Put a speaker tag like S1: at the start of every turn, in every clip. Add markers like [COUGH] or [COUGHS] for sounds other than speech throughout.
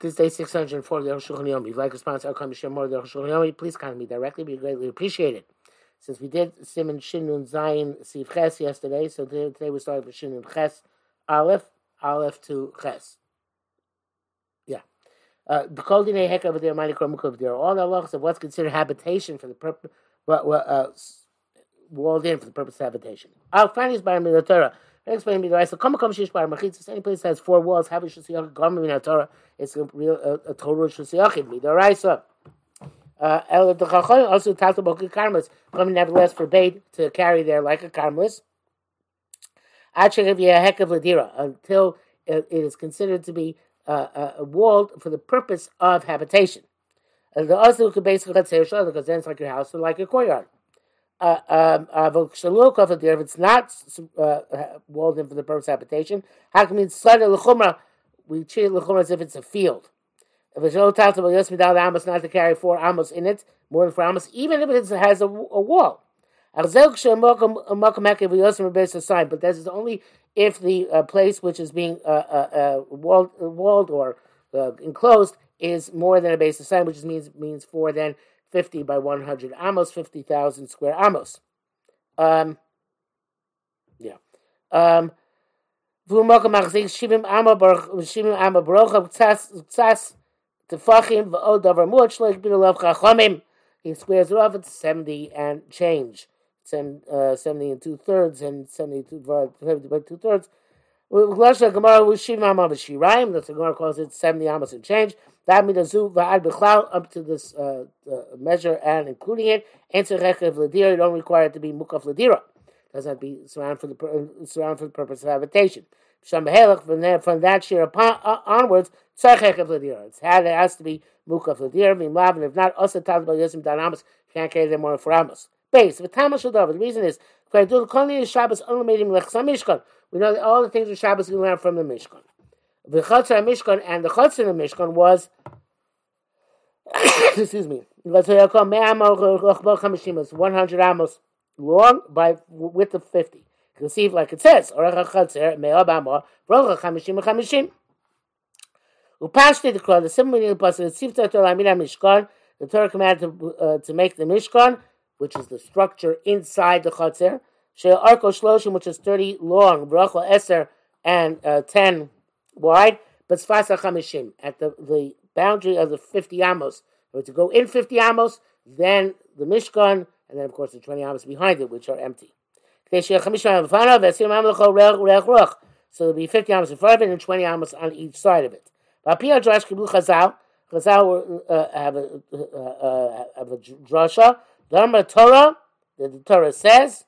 S1: This day 604 of the Shulchan Yomi. If you'd like to sponsor our company, share more of the Shulchan Yomi, please contact me directly. We greatly appreciate it. Since we did Simon Shinun Zayin Sif Ches yesterday, so today, we started with Shinun Ches Aleph, Aleph to Ches. Yeah. Uh. All the laws of what's considered habitation for the purpose, well, well, uh, walled in for the purpose of habitation. Our findings by the Torah. Explain me the right. So, come come shish bar machitzus. Any place that has four walls, have a shusiyachid. In Torah. It's a real a, a Torah shusiyachid. Me the right. Uh, El the chachon also talked about karmelis. Come nevertheless forbade to carry there like a karmelis. Actually, give you a heck of ladira until it, is considered to be uh, a walled for the purpose of habitation. And the also could basically let's say because then it's like your house or like a courtyard uh, um, if it's not uh, walled in for the purpose of habitation, how can we we treat it as if it's a field? If it's no talked about yes without amos not to carry four amos in it, more than four amos, even if it has a, a wall. But this is only if the uh, place which is being uh, uh, uh walled, walled or uh, enclosed is more than a base of sign, which means means four than 50 by 100 Almost 50,000 square amos. Um, yeah. Um. He squares it off. It's seventy and change. Uh, seventy and two thirds and seventy two by two thirds. B'shirayim. The Gemara calls it seventy amos and change. Up to this uh, measure and including it. Answer rechev ladira. You don't require it to be mukaf ladira. Doesn't have to be surrounded for the surrounded for the purpose of habitation. From there, from that year upon, uh, onwards. It's had it has to be mukaf ladira. V'imlav and if not, also talk about yosim danamas. Can't carry them more four amos. Base. V'tamash The reason is we know all the things of Shabbos we learn from the Mishkan. The Chatzar Mishkan and the Chatzar Mishkan was [COUGHS] excuse me, let's say I call it's 100 amos long by width of 50. You see, like it says, Upashti the Quran, the simple meaning of the pasuk, Sifta Torah Mishkan, the Torah commanded to, uh, to make the Mishkan, which is the structure inside the Chatzir, She Arko Shloshim, which is 30 long, Brachel Eser, and uh, 10 wide, but Sfasa Chamishim, at the, the boundary of the 50 amos. Or to go in 50 amos, then the Mishkan, and then of course the 20 amos behind it, which are empty. So there'll be 50 amos in front of it and 20 amos on each side of it. Chazal, Chazal uh, have, a, uh, uh, have a drasha. Dharma Torah, the, the Torah says,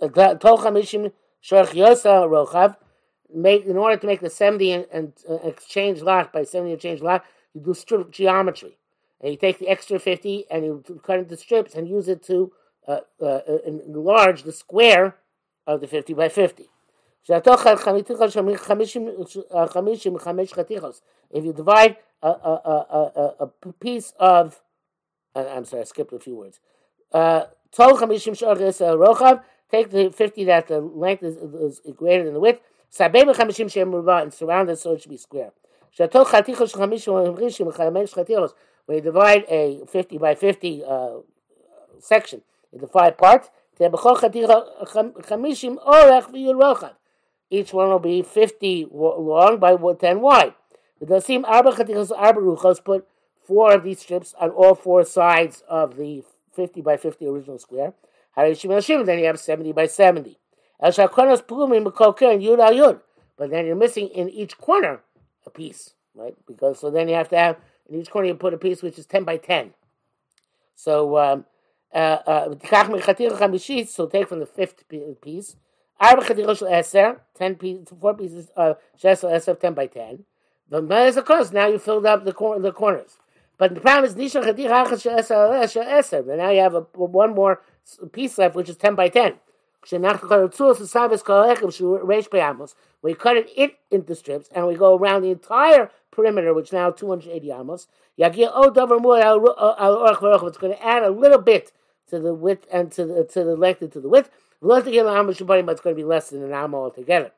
S1: Tol Chamishim Shorch Yosa Rochav, make in order to make the 70 and, and uh, exchange lot by 70 and change lot, you do strip geometry. And you take the extra 50 and you cut into strips and use it to uh, uh, uh enlarge the square of the 50 by 50. If you divide a, a, a, a, piece of, uh, I'm sorry, I skipped a few words. Uh, take the 50 that the length is, is greater than the width, Sabei b'chamishim shem ruba and surrounded so it should be square. Shatol chatichos chamishim v'chamishim v'chamesh chatichos. When you divide a 50 by 50 uh, section into five parts. Each one will be 50 long by 10 wide. The Dasim arba chatichos arba ruchos put four of these strips on all four sides of the 50 by 50 original square. Then you have 70 by 70. But then you're missing in each corner a piece, right? Because so then you have to have in each corner you put a piece which is ten by ten. So um, uh, uh, so take from the fifth piece. Ten pieces, four pieces of shesel eser ten by ten. But of course now you filled up the cor- the corners. But the problem is nisha eser. Now you have a, one more piece left, which is ten by ten. We cut it into strips and we go around the entire perimeter, which now 280 amos. It's going to add a little bit to the width and to the to the length and to the width. But it's going to be less than an amma altogether.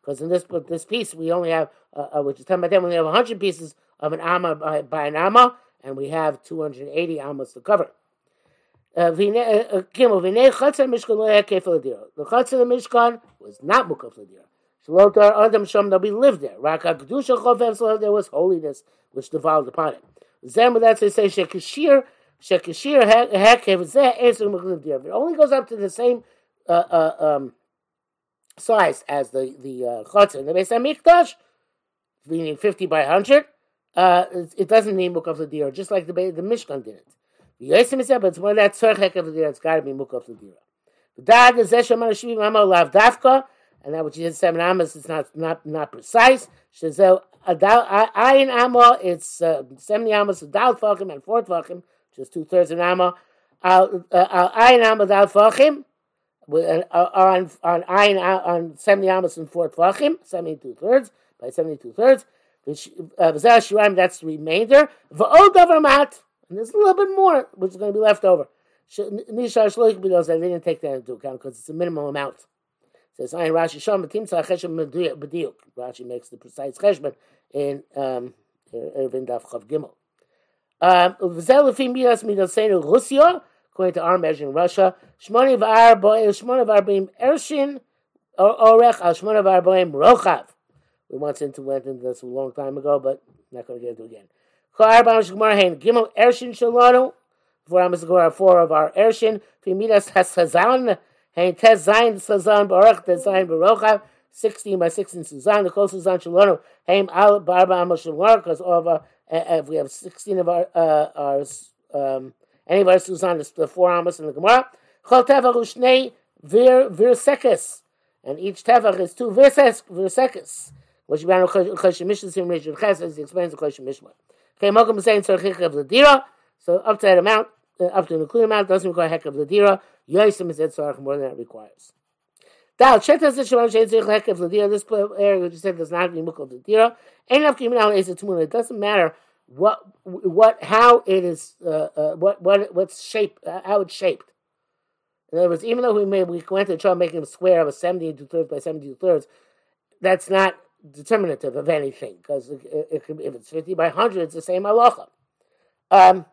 S1: Because in this this piece we only have, uh, uh, which is talking about them, we only have 100 pieces of an amma by, by an amma, and we have 280 ammas to cover. Uh, uh, the chutzner Mishkan was not mukaf l'dira. Shalotar Adam Sham Nabi lived there. Raka Kedusha Chovev there was holiness which devolved upon it. Then with that they say Shekashir Shekashir Hekev Zeh Eser Mukaf If it only goes up to the same uh, uh, um, size as the the uh, chutzner, the Beis Hamikdash, meaning fifty by hundred, uh, it, doesn't need mukaf l'dira, just like the the Mishkan did it. The Yosim is but it's more that tzarch hekev l'dira. It's got to be mukaf. The dad is zeh shemar shivim mama lav dafka and that which is seven amas is not not not precise. Shazel ayin amma, it's uh, seventy amas of dal and four fachim, which is two thirds of amma. Al ayin amma dal fachim. Uh, on on ayin on seventy amas and four fachim, seventy two thirds by seventy two thirds. Uh, that's the remainder. V'od davar mat, and there's a little bit more which is going to be left over. Nishar shloik because They didn't take that into account because it's a minimum amount. Says Ayin Rashi Shom Matim Tzah Cheshem B'diuk. Rashi makes the precise cheshbon in um, Eruvin Daf Chav Gimel. V'zel Lefi Midas according to our measure in Russia, Shmoni V'ar Shmoni V'arbim Ershin Orech Al Shmoni V'arboim Rochav. We once into went into this a long time ago, but not going to get into it again. Kol Arbam Shemar Hein Gimel Ershin Shalonu. Four Amos four of our Ershin. Fimidas Hasazan Hein Tes Zayin Sazan Baruch Tes Zayin Baruchav. 16 by 16 Suzan, the closest Suzan Shalono, Haim Al Barba Amoshalwar, because all of our, uh, we have 16 of our, uh, our um, any of our Suzan, the four Amos in the Gemara. Chol Tevach Ushnei Vir Virsekes, and each Tevach is two Virsekes, which we have Choshim Mishnah Sim Rishon as he explains the Choshim Mishnah. Okay, Mokum is saying Tzarchich of the Dira, so up to that amount, uh, up to the clear amount, doesn't require Hek of the Dira. Yoisim is Etzarach more than that requires. Dal chetas the shemar shein tzich lekev ladira. This area which you said does not have mukal ladira. Ain't enough criminal is a tmuna. It doesn't matter what what how it is uh, uh, what what what's shaped uh, how it's shaped. In other words, even though we made we went to try making a square of a seventy and thirds by seventy two thirds, that's not determinative of anything because it, it, if it's fifty by hundred, it's the same halacha. Um,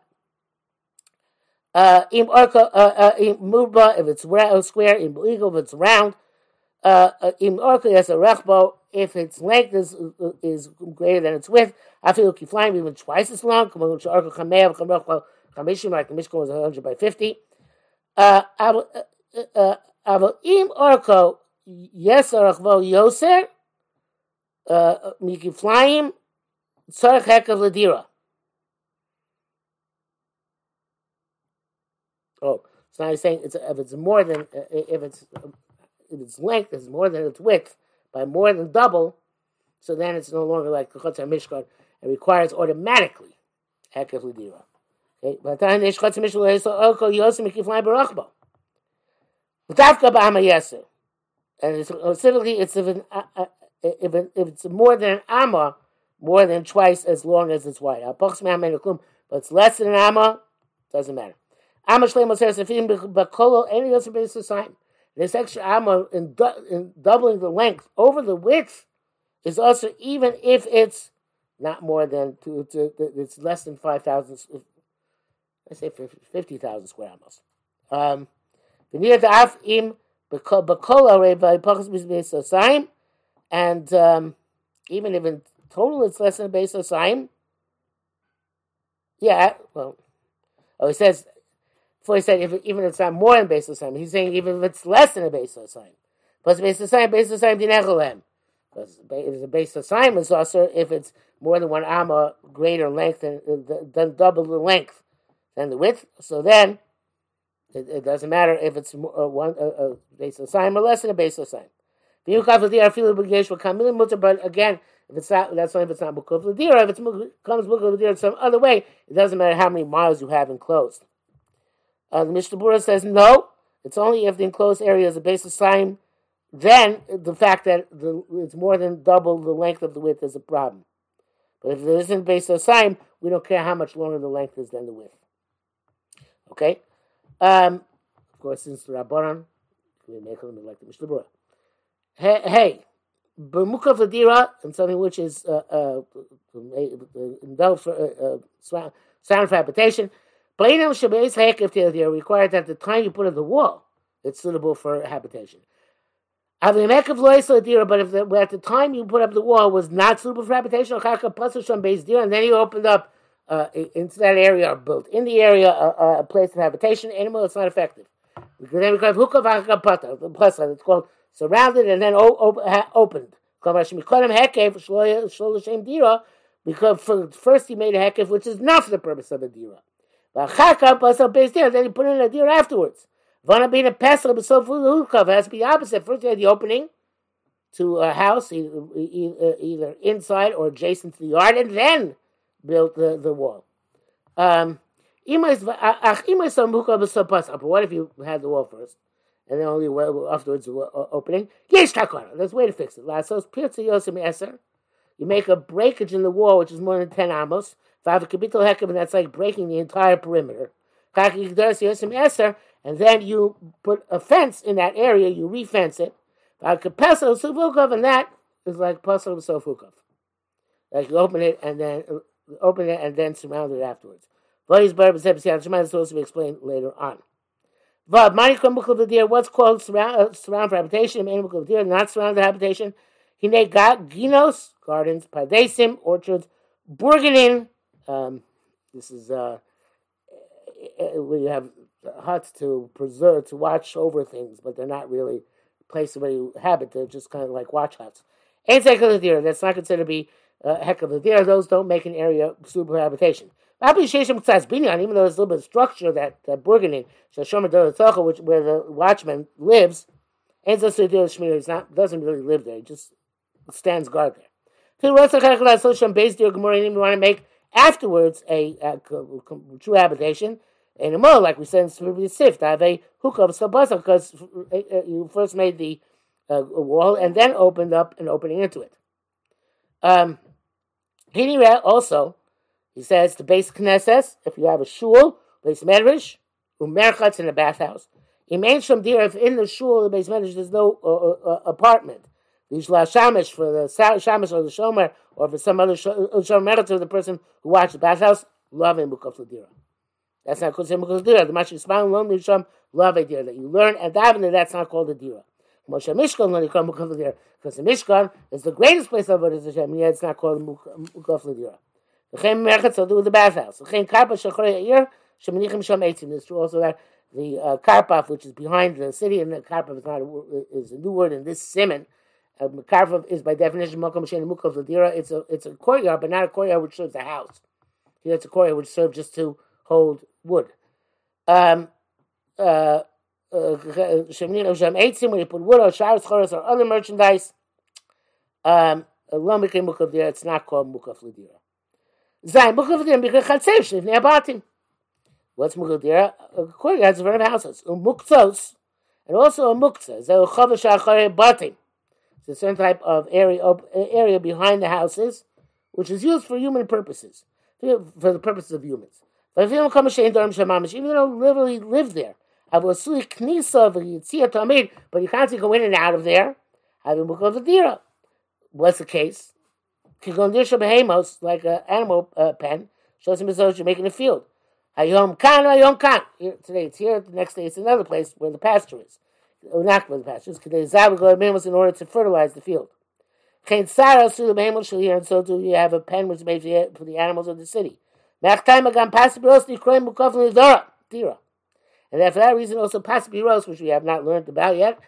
S1: uh, im orka, uh, uh, im if it's round, square, im if it's round, uh, uh, im orka has a rechbo, if its length is is greater than its width, I feel like you flying even twice as long. Come on, orka kamev kamrechbo chamishim, like the Mishkan was 100 by 50. Uh, uh, uh, aber im orko yeser rechbo yoser, mikiflaim tzarech hekav ladira. Oh, so now he's saying it's, if it's more than uh, if it's if its length is more than its width by more than double, so then it's no longer like the Chotzer Mishkan. It requires automatically Hekav Lidira. Okay. And specifically, it's if, an, uh, uh, if, it, if it's more than an Amma, more than twice as long as it's wide. But it's less than an Amma, doesn't matter. This extra Amma in, in doubling the length over the width is also even if it's not more than, to, to, it's less than 5,000, I say 50,000 square Ammas. Um, and um, even if in total it's less than a base sign, yeah, well, oh, he says before he said if, even if it's not more than base sign, he's saying even if it's less than a base sign. Plus base sign, base sign dinecholem. Because if it's a base sign is also if it's more than one amma greater length than, than double the length than the width. So then it, it doesn't matter if it's uh, one uh, uh, base sign or less than a base sign. But again, if it's not, that's only if it's not mukuf l'dira. If it comes mukuf l'dira some other way, it doesn't matter how many miles you have enclosed. Uh, the Mishnah says no. It's only if the enclosed area is a base of sign. Then the fact that the, it's more than double the length of the width is a problem. But if there isn't base of sign, we don't care how much longer the length is than the width. Okay. Um, of course, since the Rabbanon, we make them like the Mishnah. Hey, B'mukav Ladira, and something which is uh, uh, for uh, uh, sound for habitation. Plainum Shabbat Hekif they are required that the time you put up the wall, it's suitable for habitation. But if the, at the time you put up the wall was not suitable for habitation, and then you opened up uh, into that area or built in the area a, a place of habitation, animal, it's not effective. Because then we call it Hukavakapata, the plus it's called surrounded and then opened. Because first he made a hekef, which is not for the purpose of a dira. Then he put in a dira afterwards. Vana being a pesel, but so has to be opposite. First you had the opening to a house, either, either inside or adjacent to the yard, and then built the, the wall. Um, but what if you had the wall first? And then only afterwards uh, uh, opening. Yes, takara. There's a way to fix it. Lasos pirtza yosim eser. You make a breakage in the wall, which is more than ten amos. Five kapitel hekev, and that's like breaking the entire perimeter. and then you put a fence in that area. You refence it. Five kapesel sufukov, and that is like pasel sofukov. Like you open it and then uh, open it and then surround it afterwards. Siyat is supposed to be explained later on. Vav, Manikam Mukhavdir, what's called surround, uh, surround for habitation, Main Mukhavdir, not surrounded habitation. Hine Ginos, gardens, Padesim, orchards, Burganin, um, this is uh, uh, where you have huts to preserve, to watch over things, but they're not really places where you habit, they're just kind of like watch huts. Ain't that's not considered to be uh, heck of a deer, those don't make an area suitable habitation. Even though there's a little bit of structure that, that Burgundy, which where the watchman lives, and He's not doesn't really live there, he just stands guard there. Name you want to make afterwards a, a, true habitation, and a more like we said in Sif, to have a hook of because uh, uh, you first made the uh, wall and then opened up an opening into it. Um, also, he says the base Knesses, if you have a shul, base medrash, umerchatz in a bathhouse. Imain shom dir, if in the shul, the base medrash, there's no uh, uh, uh apartment. The shamish for the shamish or the shomer, or for some other shomer to the person who watches the bathhouse, love him because of dira. That's not called because dira. The mashik span lom nisham love a dira that you learn and daven that's not called a dira. Moshe Mishkan when you come because the Mishkan is the greatest place of is Hashem. Yet it's not called mukaf dira. V'chein merchet, do the bathhouse. V'chein karpa shachrei ha'ir, shemenichim sham eitzim. It's the uh, karpaf, which is behind the city, and the karpaf is not a, is a new word in this simon. Uh, karpaf is by definition makom shen mukov ladira. It's a it's a courtyard, but not a courtyard which serves a house. Here it's a courtyard which serves just to hold wood. Um, uh, uh, when you put wood or showers, choros, or other merchandise, um, it's not called mukaf ladira. Zayin Mukhavdir Mikra Chatzev Abatim. What's Mukhavdir? Uh, according to the houses. Umuktzos, and also a muktzah. Zeh Chavash Achare Batim. It's a certain type of area area behind the houses, which is used for human purposes, for the purposes of humans. But if you don't come Even though literally live there, but you can't go in and out of there. What's the case? Kigondisha behemos, like an animal uh, pen, shows him though you're making a field. Hayom kan, hayom kan. Today it's here, the next day it's another place where the pasture is. Or not where the pasture is. Because behemos in order to fertilize the field. Kain Sarah Sula Behemos shall hear, and so do you have a pen which is made for the animals of the city. Machtaim agam pasibiros nikroim mukov nidora. Tira. And then for that reason also pasibiros, which we have not learned about yet,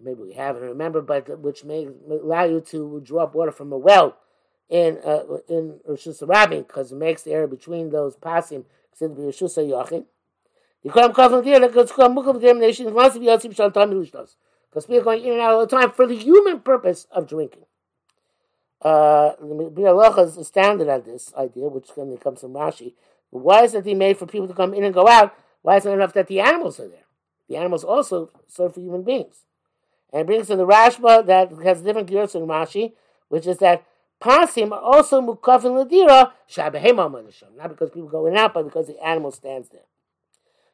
S1: maybe we haven't remembered, but which may allow you to draw up water from a well in uh, in Rosh Hashanah because it makes the area between those pasim considered to there, because examination wants to be Because we are going in and out all the time for the human purpose of drinking. Uh, the Bir is astounded at this idea, which then comes from Rashi. Why is it made for people to come in and go out? Why is it enough that the animals are there? The animals also serve for human beings. And it brings to the Rashba that has different gears in Rashi, which is that Pasim are also mukafin ladira shabehema manisham. Not because people go in and out, but because the animal stands there.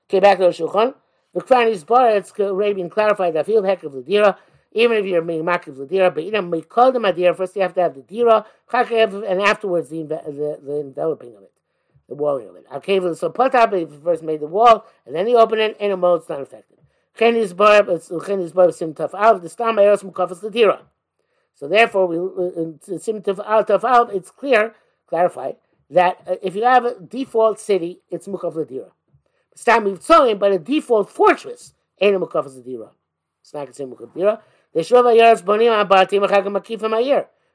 S1: Okay, back to the Shulchan. The Krani's bar, it's Arabian clarified that field heck of ladira. even if you're being makiv ladira, but you know, we call them adira. First, you have to have the dira, and afterwards the, the, the enveloping of it, the walling of it. Okay, so put if you first made the wall, and then you open it, in a it's not affected. Chen is barb, it's chen is barb sim taf alv, the stam eros mukafas ladira. So therefore, we in alv taf alv, it's clear, clarified that uh, if you have a default city, it's mukaf ladira. Stam mivtzoim, but a default fortress, ain't a mukafas ladira. It's not considered mukaf ladira. The.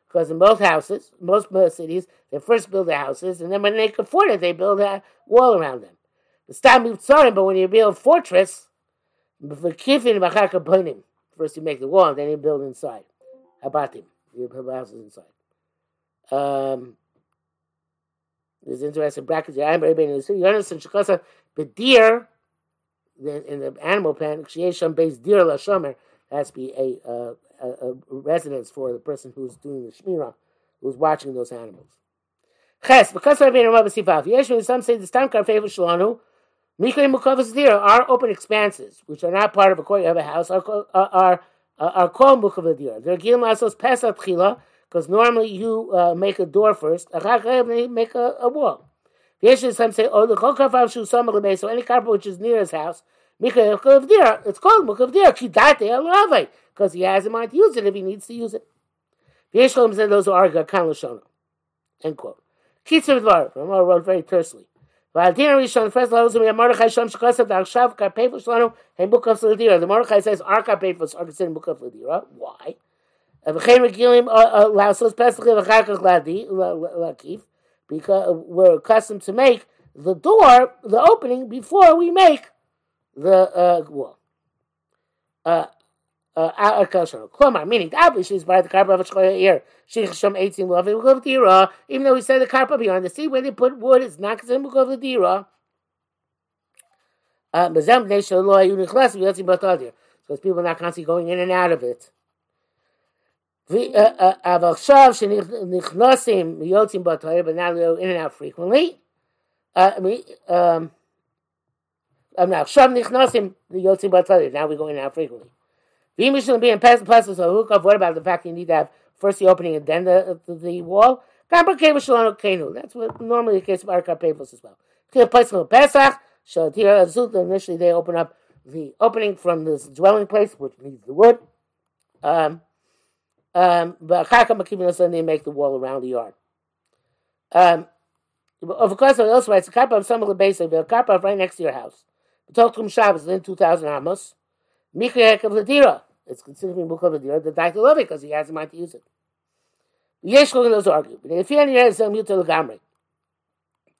S1: Because in both houses, most most cities, they first build their houses, and then when they can afford it, they build a wall around them. The Stam Mitzarim, but when you build a fortress, first you make the wall, and then you build inside. Abatim. You build houses inside. Um, there's interesting the. You understand? The deer, in the animal pen, Shiyesham based deer la shomer has to be a, a, a, residence for the person who's doing the shmirah, who's watching those animals. Ches, because I've been a Rabbi Sifav, Yeshua, some say the Stamkar favor Shalanu, Mikra Mukavas Dira are open expanses, which are not part of a court, you have a house, are, are, because normally you uh, make a door first, make a, a wall. Some say, oh, so any carpet which is near his house, it's called Mukavdir, because he has in mind to use it if he needs to use it. Those who argue. End quote. Kitzur Dvar, Ramah wrote very tersely. The Mordechai says our are considered. Why? Ladi, Lakif, because we're accustomed to make the door, the opening, before we make the uh, wall. Uh, uh, Klomar, meaning obviously is by the carpa of a here. Shisham eighteen loving dira. Even though we said the carpa beyond the sea, when they put wood, it's not considered mukov dira. Bezem bnei shelo ayu nichlas v'yotzim batadir. Because people are not constantly going in and out of it. אבל עכשיו שנכנסים ויוצאים באותו but now they're in and out frequently. Uh, um, um, now, Shav Nichnasim, the Yotzim Batzadid. Now we're going out frequently. Vim Yishlim being Pesach Pesach What about the fact you need to have first the opening and then the, the, the wall? That's what normally the case of Arkar Pavos as well. Pesach Pesach. Initially, they open up the opening from this dwelling place, which needs the wood. Um, um, but Chaka they make the wall around the yard. Um, of course, also writes a carpa of some of the base of a carpa right next to your house. The Tolkum Shabbos in 2,000 Amos. Of Ladira. It's considered to be Mukha Ladira. The Dr. love because he has a mind to use it. Yesh Kogan those argue. But if you any has some Yuta Lagamri.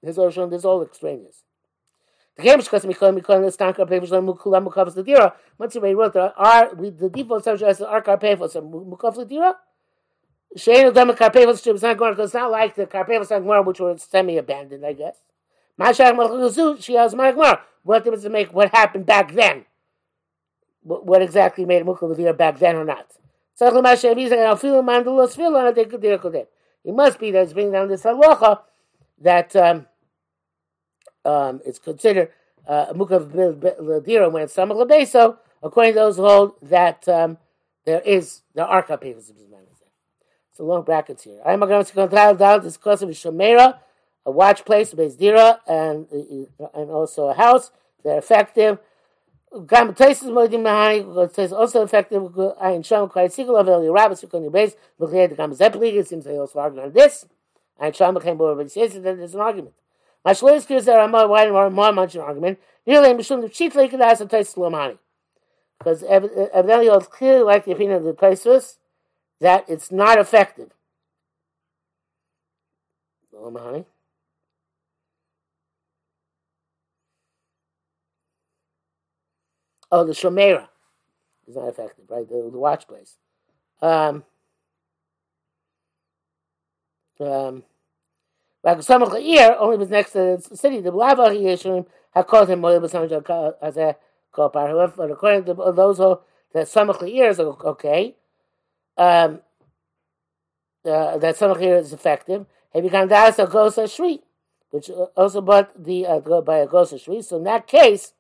S1: This is all this all extraneous. The game because Mikha Mikha the Stanka papers on Mukula Mukhavas Ladira. Once you wrote there are we the default subject as our Karpevos and Mukhavas Ladira. Shane Dama Karpevos is not going because it's not like the Karpevos Agmar which were semi abandoned, I guess. Mashach Malchuzut, she has Magmar. What difference it make what happened back then? What, exactly made Mukha back then or not? It must be that it's bringing down this halacha that um, um, it's considered uh, Mukha Ladira when it's Samach Labeso, according to those who hold that um, there is, there are kapivas. So long brackets here. I'm going to control this because of Shomera a watch place, Bezdira, and and also a house. They're effective. Gam moedim mahani says also effective. Ein sham kai sigel of el rabbis on your base. Look at the gam zeplig. It seems they also argue on this. Ein sham came over, but he says that there's an argument. My shlois is there are more wide more more much an argument. Really, mishum the chief like it has a taste lomani. Because evidently it's clearly like the opinion of the Taisus that it's not effective. Lomani. Oh, the Shomera is not effective, right? The, the watch place. Um, um, only was next to the city. The Blava Yeshua had called him Moed Basamaj as a Kopar. However, according to those who that Samach Ear is okay, um, uh, that Samach Ear is effective. He became Das a Gosa Shri, which also bought the uh, by a Gosa Shri. So in that case,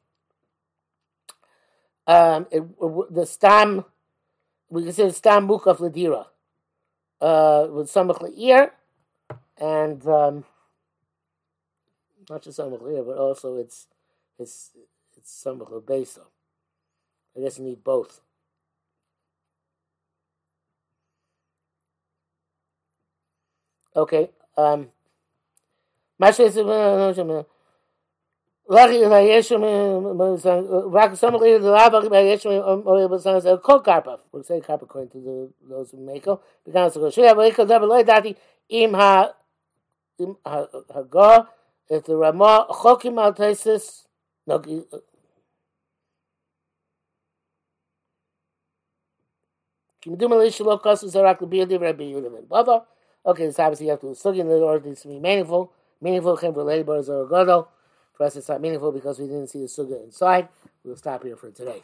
S1: um, it, the stam we consider stam mukaf ladira uh, with samach leir, and um, not just samach leir, but also it's it's it's samach lebesa. I guess you need both. Okay. Um, var ye vayesh un var some in la bag da ye shom ol be sanse ko karp for say karp coin to the los make the council shema reko da le daty im ha im ha ga et rama khokimatesis no ki me do malish lo kas zarakle be the rabbi yulem baba. Okay so obviously you have to sugin the order to meaningful meaningful meaningful game laborers or godal For us, it's not meaningful because we didn't see the suga inside. We'll stop here for today.